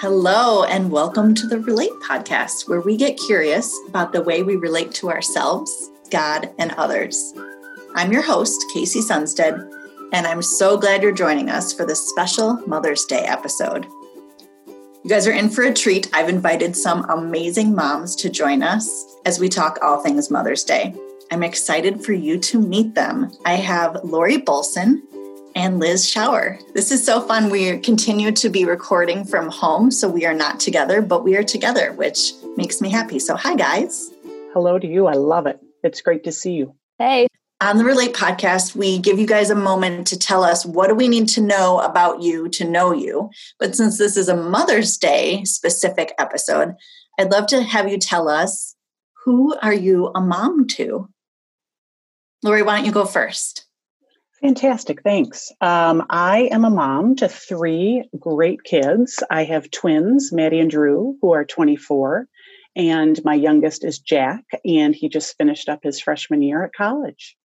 Hello, and welcome to the Relate podcast, where we get curious about the way we relate to ourselves, God, and others. I'm your host, Casey Sunstead, and I'm so glad you're joining us for this special Mother's Day episode. You guys are in for a treat. I've invited some amazing moms to join us as we talk all things Mother's Day. I'm excited for you to meet them. I have Lori Bolson, and Liz Shower. This is so fun. We continue to be recording from home, so we are not together, but we are together, which makes me happy. So, hi, guys. Hello to you. I love it. It's great to see you. Hey. On the Relate podcast, we give you guys a moment to tell us what do we need to know about you to know you. But since this is a Mother's Day specific episode, I'd love to have you tell us who are you a mom to? Lori, why don't you go first? Fantastic, thanks. Um, I am a mom to three great kids. I have twins, Maddie and Drew, who are 24, and my youngest is Jack, and he just finished up his freshman year at college.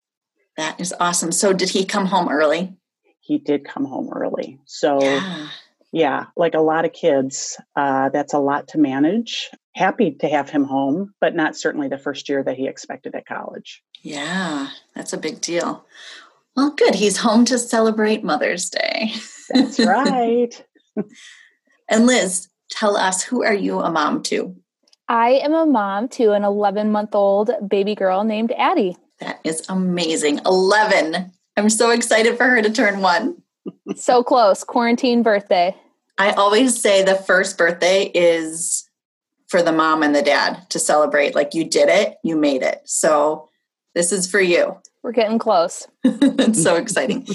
That is awesome. So, did he come home early? He did come home early. So, yeah, yeah like a lot of kids, uh, that's a lot to manage. Happy to have him home, but not certainly the first year that he expected at college. Yeah, that's a big deal. Well, good. He's home to celebrate Mother's Day. That's right. and Liz, tell us who are you a mom to? I am a mom to an 11 month old baby girl named Addie. That is amazing. 11. I'm so excited for her to turn one. so close. Quarantine birthday. I always say the first birthday is for the mom and the dad to celebrate. Like you did it, you made it. So this is for you. We're getting close. it's so exciting.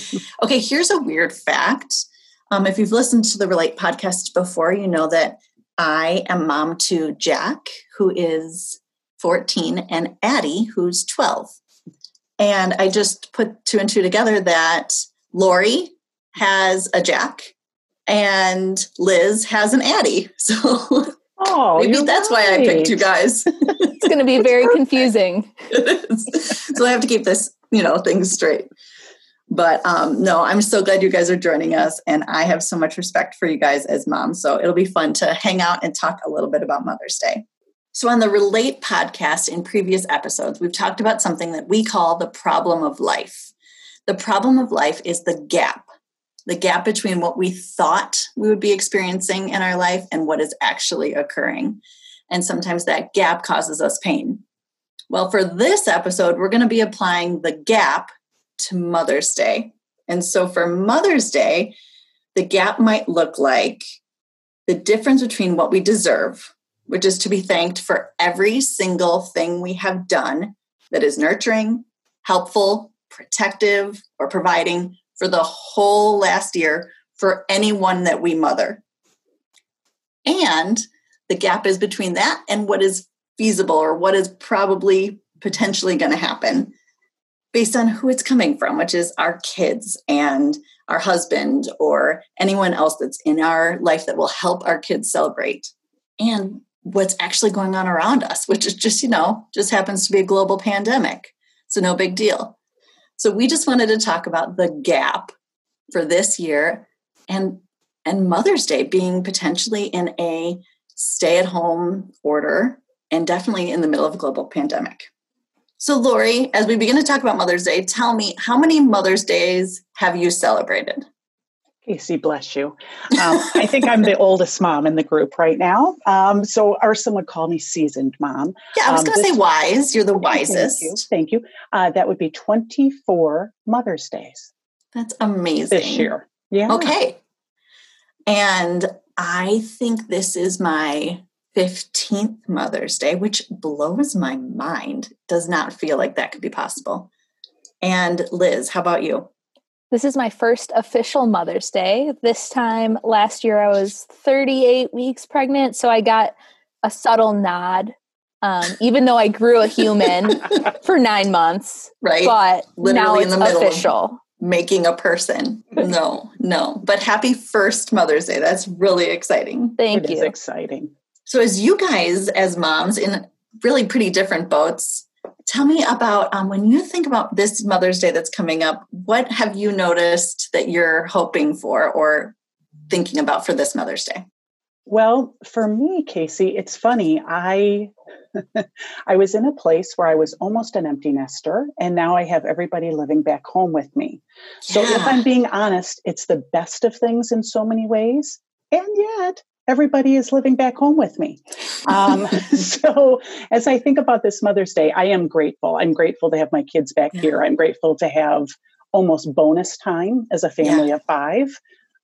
Okay, here's a weird fact. Um, if you've listened to the Relate podcast before, you know that I am mom to Jack, who is 14, and Addie, who's 12. And I just put two and two together that Lori has a Jack and Liz has an Addie. So Oh, maybe that's right. why I picked you guys. it's going to be very confusing. so I have to keep this, you know, things straight. But um, no, I'm so glad you guys are joining us, and I have so much respect for you guys as moms. So it'll be fun to hang out and talk a little bit about Mother's Day. So, on the Relate podcast in previous episodes, we've talked about something that we call the problem of life. The problem of life is the gap the gap between what we thought we would be experiencing in our life and what is actually occurring. And sometimes that gap causes us pain. Well, for this episode, we're going to be applying the gap to Mother's Day. And so for Mother's Day, the gap might look like the difference between what we deserve, which is to be thanked for every single thing we have done that is nurturing, helpful, protective, or providing for the whole last year for anyone that we mother. And the gap is between that and what is feasible or what is probably potentially going to happen based on who it's coming from, which is our kids and our husband or anyone else that's in our life that will help our kids celebrate. And what's actually going on around us, which is just, you know, just happens to be a global pandemic. So no big deal. So we just wanted to talk about the gap for this year and and Mother's Day being potentially in a stay-at-home order and definitely in the middle of a global pandemic. So Lori, as we begin to talk about Mother's Day, tell me how many Mother's Days have you celebrated? Casey, bless you. Um, I think I'm the oldest mom in the group right now. Um, so, or would call me seasoned mom. Yeah, I was um, going to say wise. You're the wisest. Thank you. Thank you. Uh, that would be 24 Mother's Days. That's amazing. This year. Yeah. Okay. And I think this is my 15th Mother's Day, which blows my mind. Does not feel like that could be possible. And Liz, how about you? This is my first official Mother's Day. This time last year, I was 38 weeks pregnant, so I got a subtle nod. Um, even though I grew a human for nine months, right? But Literally now it's official. making a person. No, no. But happy first Mother's Day. That's really exciting. Thank it you. It is exciting. So, as you guys, as moms in really pretty different boats, tell me about um, when you think about this Mother's Day that's coming up, what have you noticed that you're hoping for or thinking about for this Mother's Day? Well, for me, Casey, it's funny. I I was in a place where I was almost an empty nester, and now I have everybody living back home with me. So, yeah. if I'm being honest, it's the best of things in so many ways. And yet, everybody is living back home with me. Um, so, as I think about this Mother's Day, I am grateful. I'm grateful to have my kids back yeah. here. I'm grateful to have almost bonus time as a family yeah. of five.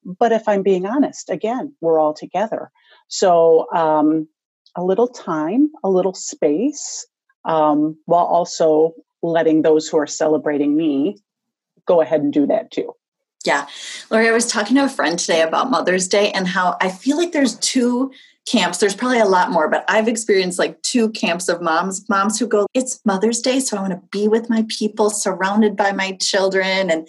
But if I'm being honest, again, we're all together. So, um, a little time, a little space, um, while also letting those who are celebrating me go ahead and do that too. Yeah. Lori, I was talking to a friend today about Mother's Day and how I feel like there's two camps. There's probably a lot more, but I've experienced like two camps of moms, moms who go, it's Mother's Day, so I want to be with my people, surrounded by my children and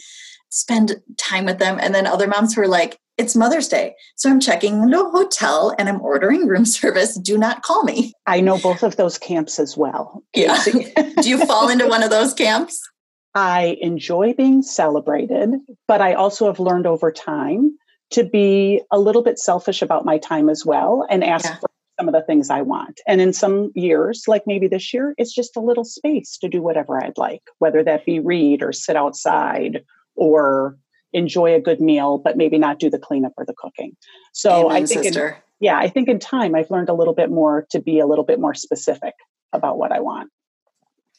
spend time with them. And then other moms who are like, it's Mother's Day. So I'm checking the hotel and I'm ordering room service. Do not call me. I know both of those camps as well. Yeah. Do you fall into one of those camps? I enjoy being celebrated, but I also have learned over time to be a little bit selfish about my time as well and ask yeah. for some of the things I want. And in some years, like maybe this year, it's just a little space to do whatever I'd like, whether that be read or sit outside or enjoy a good meal, but maybe not do the cleanup or the cooking. So Amen, I think, in, yeah, I think in time I've learned a little bit more to be a little bit more specific about what I want.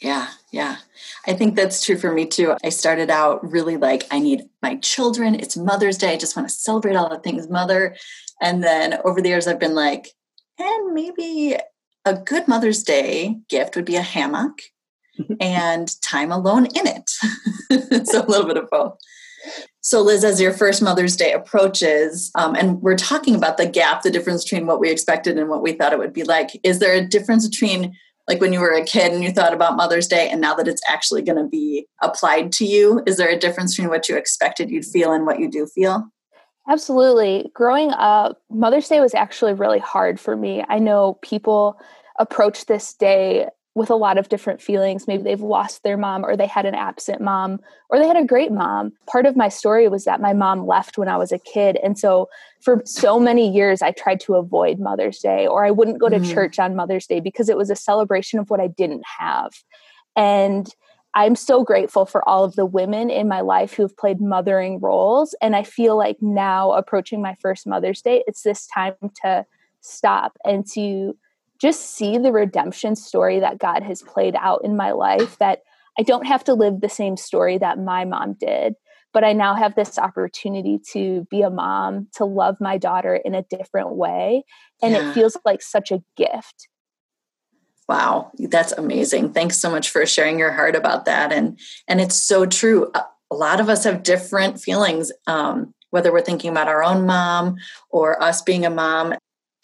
Yeah, yeah. I think that's true for me too. I started out really like, I need my children. It's Mother's Day. I just want to celebrate all the things mother. And then over the years, I've been like, and maybe a good Mother's Day gift would be a hammock and time alone in it. so a little bit of both. So, Liz, as your first Mother's Day approaches, um, and we're talking about the gap, the difference between what we expected and what we thought it would be like, is there a difference between like when you were a kid and you thought about Mother's Day and now that it's actually going to be applied to you? Is there a difference between what you expected you'd feel and what you do feel? Absolutely. Growing up, Mother's Day was actually really hard for me. I know people approach this day with a lot of different feelings. Maybe they've lost their mom, or they had an absent mom, or they had a great mom. Part of my story was that my mom left when I was a kid. And so for so many years, I tried to avoid Mother's Day, or I wouldn't go to mm. church on Mother's Day because it was a celebration of what I didn't have. And I'm so grateful for all of the women in my life who've played mothering roles. And I feel like now, approaching my first Mother's Day, it's this time to stop and to just see the redemption story that God has played out in my life that I don't have to live the same story that my mom did, but I now have this opportunity to be a mom, to love my daughter in a different way. And yeah. it feels like such a gift. Wow, that's amazing. Thanks so much for sharing your heart about that. And and it's so true. A lot of us have different feelings, um, whether we're thinking about our own mom or us being a mom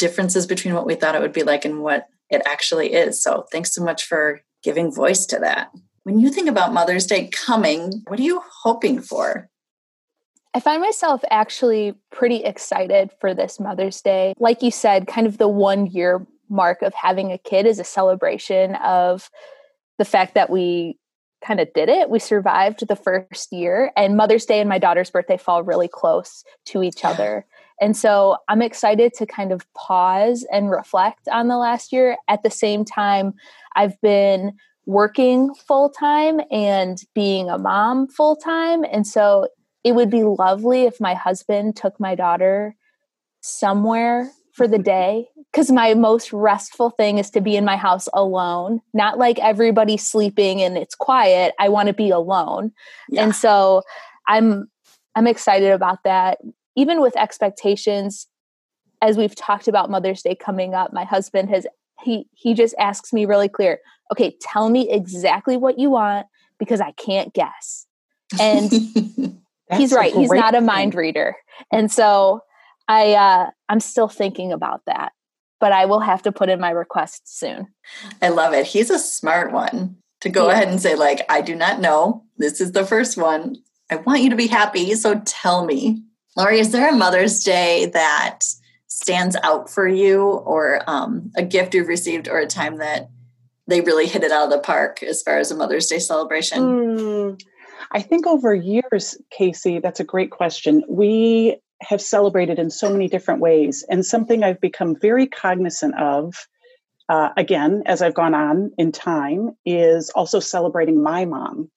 differences between what we thought it would be like and what it actually is. So thanks so much for giving voice to that. When you think about Mother's Day coming, what are you hoping for? I find myself actually pretty excited for this Mother's Day. Like you said, kind of the one year mark of having a kid is a celebration of the fact that we kind of did it. We survived the first year, and Mother's Day and my daughter's birthday fall really close to each other. And so I'm excited to kind of pause and reflect on the last year. At the same time, I've been working full time and being a mom full time. And so it would be lovely if my husband took my daughter somewhere for the mm-hmm. day because my most restful thing is to be in my house alone not like everybody sleeping and it's quiet i want to be alone yeah. and so i'm i'm excited about that even with expectations as we've talked about mother's day coming up my husband has he he just asks me really clear okay tell me exactly what you want because i can't guess. And he's right he's not a mind reader. And so i uh i'm still thinking about that but i will have to put in my request soon. I love it. He's a smart one to go yeah. ahead and say like i do not know. This is the first one. I want you to be happy so tell me Lori, is there a Mother's Day that stands out for you, or um, a gift you've received, or a time that they really hit it out of the park as far as a Mother's Day celebration? Mm, I think over years, Casey, that's a great question. We have celebrated in so many different ways. And something I've become very cognizant of, uh, again, as I've gone on in time, is also celebrating my mom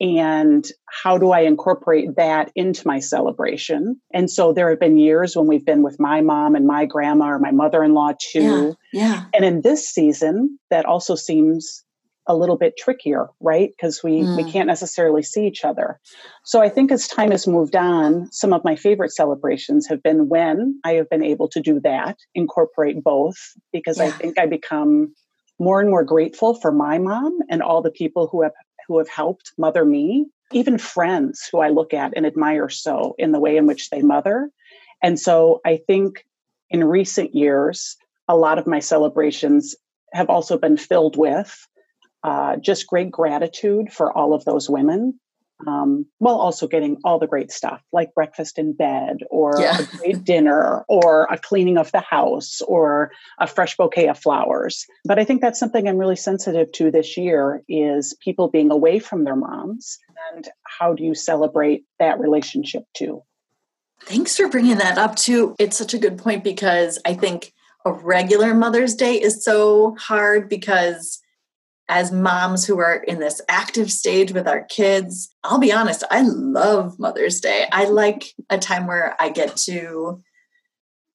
and how do I incorporate that into my celebration? And so there have been years when we've been with my mom and my grandma or my mother in law too. Yeah, yeah. And in this season, that also seems a little bit trickier, right? Because we, mm. we can't necessarily see each other. So I think as time has moved on, some of my favorite celebrations have been when I have been able to do that, incorporate both, because yeah. I think I become more and more grateful for my mom and all the people who have who have helped mother me, even friends who I look at and admire so in the way in which they mother. And so I think in recent years, a lot of my celebrations have also been filled with uh, just great gratitude for all of those women um, while also getting all the great stuff like breakfast in bed or yeah. a great dinner or a cleaning of the house or a fresh bouquet of flowers. But i think that's something i'm really sensitive to this year is people being away from their moms and how do you celebrate that relationship too? Thanks for bringing that up too. It's such a good point because i think a regular mother's day is so hard because as moms who are in this active stage with our kids, I'll be honest, I love Mother's Day. I like a time where I get to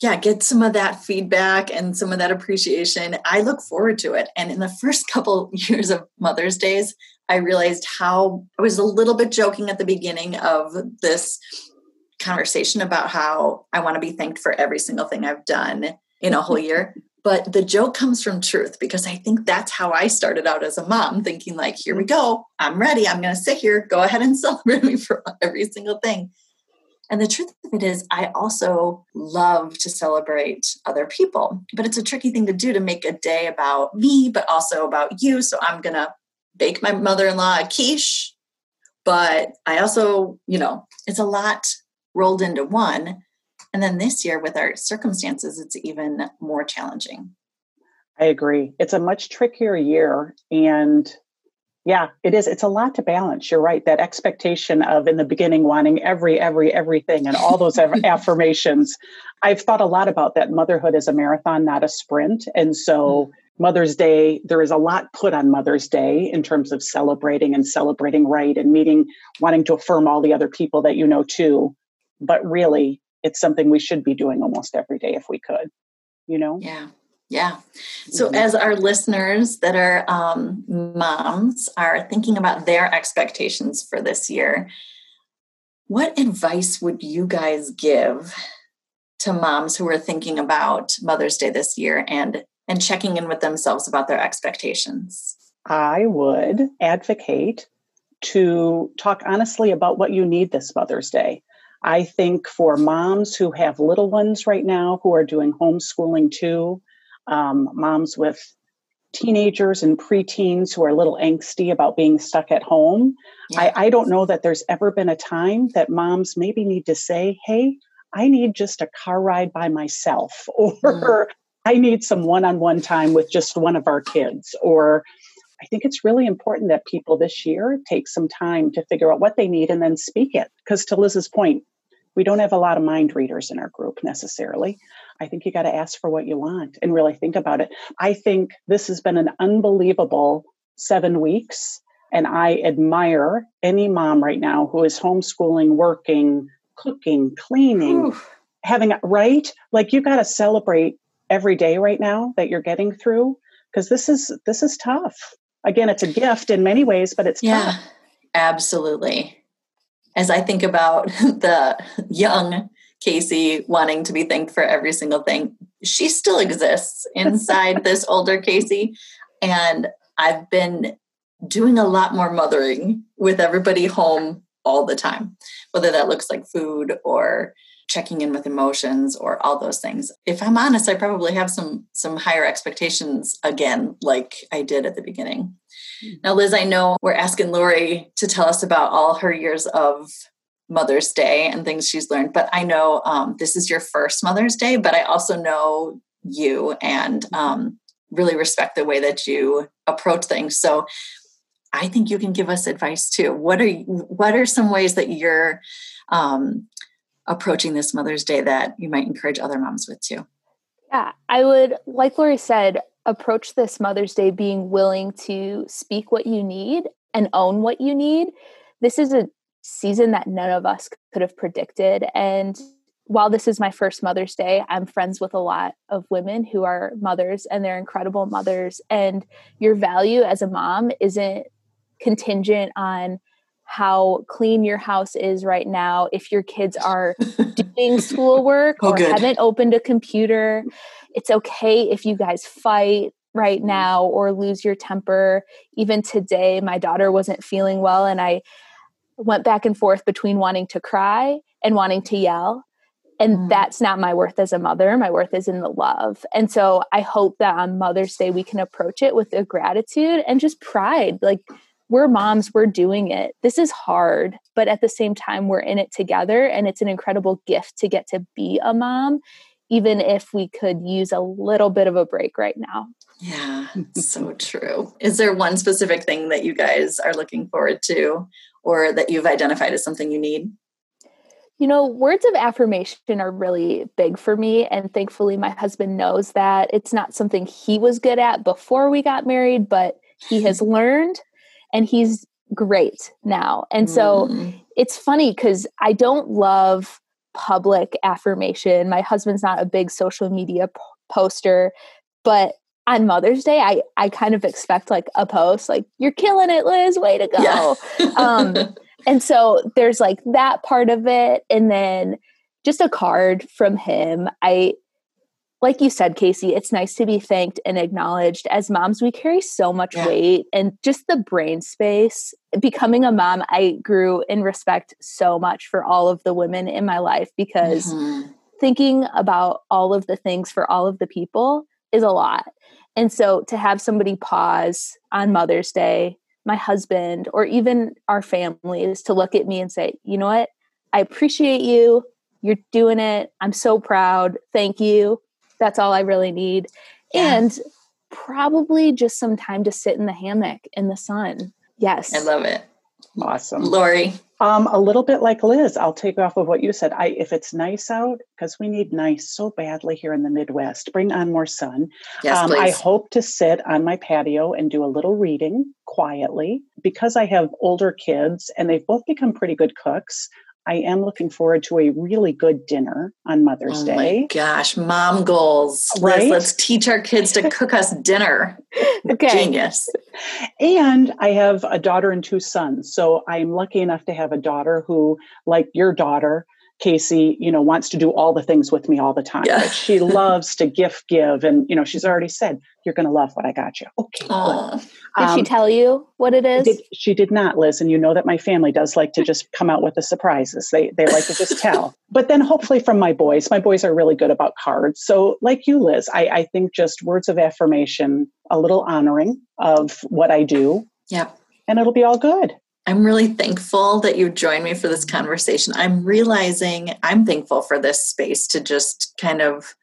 yeah, get some of that feedback and some of that appreciation. I look forward to it. And in the first couple years of Mother's Days, I realized how I was a little bit joking at the beginning of this conversation about how I want to be thanked for every single thing I've done in a whole year but the joke comes from truth because i think that's how i started out as a mom thinking like here we mm. go. I'm ready. I'm going to sit here. Go ahead and celebrate me for every single thing. And the truth of it is i also love to celebrate other people. But it's a tricky thing to do to make a day about me but also about you. So i'm going to bake my mother-in-law a quiche. But i also you know it's a lot rolled into one and then this year, with our circumstances, it's even more challenging. I agree. It's a much trickier year. And yeah, it is. It's a lot to balance. You're right. That expectation of in the beginning wanting every, every, everything and all those affirmations. I've thought a lot about that. Motherhood is a marathon, not a sprint. And so, mm-hmm. Mother's Day, there is a lot put on Mother's Day in terms of celebrating and celebrating right and meeting, wanting to affirm all the other people that you know too. But really, it's something we should be doing almost every day if we could you know? Yeah. Yeah. So mm-hmm. as our listeners that are um, moms are thinking about their expectations for this year what advice would you guys give to moms who are thinking about mother's day this year and and checking in with themselves about their expectations? I would advocate to talk honestly about what you need this mother's day I think for moms who have little ones right now who are doing homeschooling too, um, moms with teenagers and preteens who are a little angsty about being stuck at home, I, I don't know that there's ever been a time that moms maybe need to say, hey, I need just a car ride by myself, or mm. I need some one on one time with just one of our kids, or I think it's really important that people this year take some time to figure out what they need and then speak it. Because to Liz's point, we don't have a lot of mind readers in our group necessarily. I think you got to ask for what you want and really think about it. I think this has been an unbelievable seven weeks. And I admire any mom right now who is homeschooling, working, cooking, cleaning, Oof. having, right? Like you got to celebrate every day right now that you're getting through because this is this is tough. Again, it's a gift in many ways, but it's yeah, tough. absolutely as I think about the young Casey wanting to be thanked for every single thing, she still exists inside this older Casey. And I've been doing a lot more mothering with everybody home all the time, whether that looks like food or checking in with emotions or all those things. If I'm honest, I probably have some some higher expectations again like I did at the beginning. Now, Liz, I know we're asking Lori to tell us about all her years of Mother's Day and things she's learned, but I know um, this is your first Mother's Day, but I also know you and um, really respect the way that you approach things. So I think you can give us advice too. What are what are some ways that you're um, approaching this Mother's Day that you might encourage other moms with too? Yeah, I would, like Lori said, approach this Mother's Day being willing to speak what you need and own what you need. This is a season that none of us could have predicted. And while this is my first Mother's Day, I'm friends with a lot of women who are mothers and they're incredible mothers. And your value as a mom isn't contingent on how clean your house is right now, if your kids are doing schoolwork oh, or good. haven't opened a computer. It's okay if you guys fight right mm. now or lose your temper. Even today, my daughter wasn't feeling well, and I went back and forth between wanting to cry and wanting to yell. And mm. that's not my worth as a mother. My worth is in the love. And so I hope that on Mother's Day, we can approach it with a gratitude and just pride. Like, we're moms, we're doing it. This is hard, but at the same time, we're in it together. And it's an incredible gift to get to be a mom, even if we could use a little bit of a break right now. Yeah, so true. Is there one specific thing that you guys are looking forward to or that you've identified as something you need? You know, words of affirmation are really big for me. And thankfully, my husband knows that it's not something he was good at before we got married, but he has learned and he's great now. And so mm. it's funny because I don't love public affirmation. My husband's not a big social media p- poster, but on Mother's Day, I I kind of expect like a post like "You're killing it, Liz! Way to go!" Yeah. um, and so there's like that part of it, and then just a card from him. I like you said, Casey, it's nice to be thanked and acknowledged. As moms, we carry so much yeah. weight and just the brain space. Becoming a mom, I grew in respect so much for all of the women in my life because mm-hmm. thinking about all of the things for all of the people is a lot. And so to have somebody pause on Mother's Day, my husband, or even our families to look at me and say, you know what? I appreciate you. You're doing it. I'm so proud. Thank you that's all I really need. Yeah. And probably just some time to sit in the hammock in the sun. Yes. I love it. Awesome. Lori. Um, a little bit like Liz, I'll take off of what you said. I if it's nice out, because we need nice so badly here in the Midwest, bring on more sun. Yes, um, I hope to sit on my patio and do a little reading quietly. Because I have older kids and they've both become pretty good cooks, I am looking forward to a really good dinner on Mother's oh Day. My gosh, mom goals. Right? Let's, let's teach our kids to cook us dinner. okay. Genius. And I have a daughter and two sons. So I'm lucky enough to have a daughter who, like your daughter, Casey, you know, wants to do all the things with me all the time. Yeah. she loves to gift give. And, you know, she's already said, you're going to love what I got you. Okay. Um, did she tell you what it is? Did, she did not, Liz. And you know that my family does like to just come out with the surprises. They, they like to just tell. But then hopefully from my boys, my boys are really good about cards. So like you, Liz, I, I think just words of affirmation, a little honoring of what I do. Yep. And it'll be all good. I'm really thankful that you joined me for this conversation. I'm realizing I'm thankful for this space to just kind of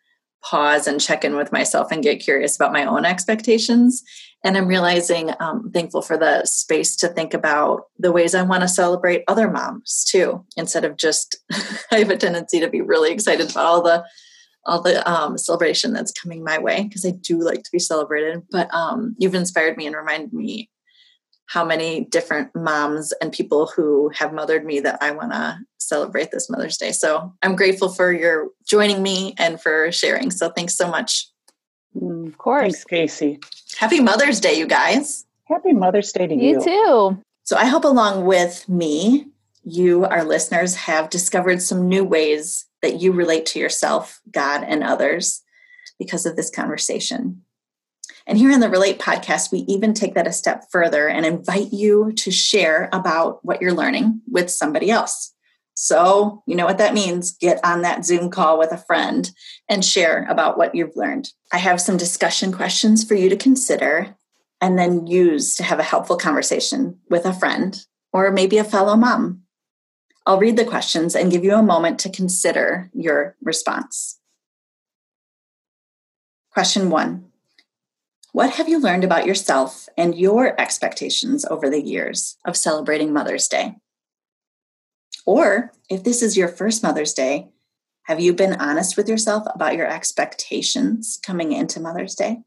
pause and check in with myself and get curious about my own expectations. And I'm realizing I'm um, thankful for the space to think about the ways I want to celebrate other moms too, instead of just I have a tendency to be really excited about all the all the um, celebration that's coming my way because I do like to be celebrated. But um, you've inspired me and reminded me how many different moms and people who have mothered me that I want to celebrate this Mother's Day. So I'm grateful for your joining me and for sharing. So thanks so much. Mm, of course. Thanks, Casey. Happy Mother's Day, you guys. Happy Mother's Day to you. You too. So I hope along with me, you, our listeners, have discovered some new ways that you relate to yourself, God, and others because of this conversation. And here in the Relate podcast, we even take that a step further and invite you to share about what you're learning with somebody else. So, you know what that means. Get on that Zoom call with a friend and share about what you've learned. I have some discussion questions for you to consider and then use to have a helpful conversation with a friend or maybe a fellow mom. I'll read the questions and give you a moment to consider your response. Question one what have you learned about yourself and your expectations over the years of celebrating Mother's Day? Or if this is your first Mother's Day, have you been honest with yourself about your expectations coming into Mother's Day?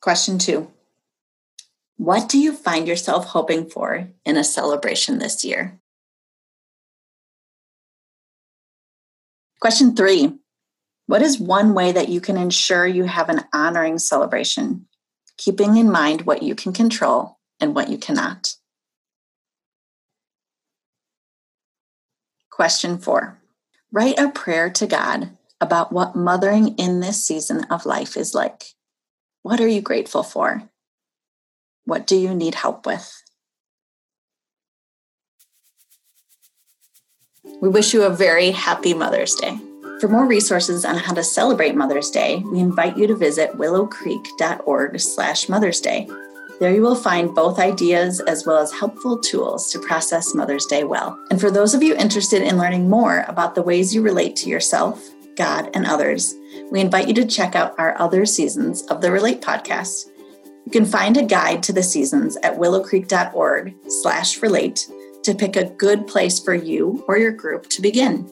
Question two What do you find yourself hoping for in a celebration this year? Question three What is one way that you can ensure you have an honoring celebration, keeping in mind what you can control and what you cannot? Question four Write a prayer to God about what mothering in this season of life is like. What are you grateful for? What do you need help with? We wish you a very happy Mother's Day. For more resources on how to celebrate Mother's Day, we invite you to visit willowcreek.org slash Mother's Day there you will find both ideas as well as helpful tools to process Mother's Day well. And for those of you interested in learning more about the ways you relate to yourself, God, and others, we invite you to check out our other seasons of the Relate podcast. You can find a guide to the seasons at willowcreek.org slash relate to pick a good place for you or your group to begin.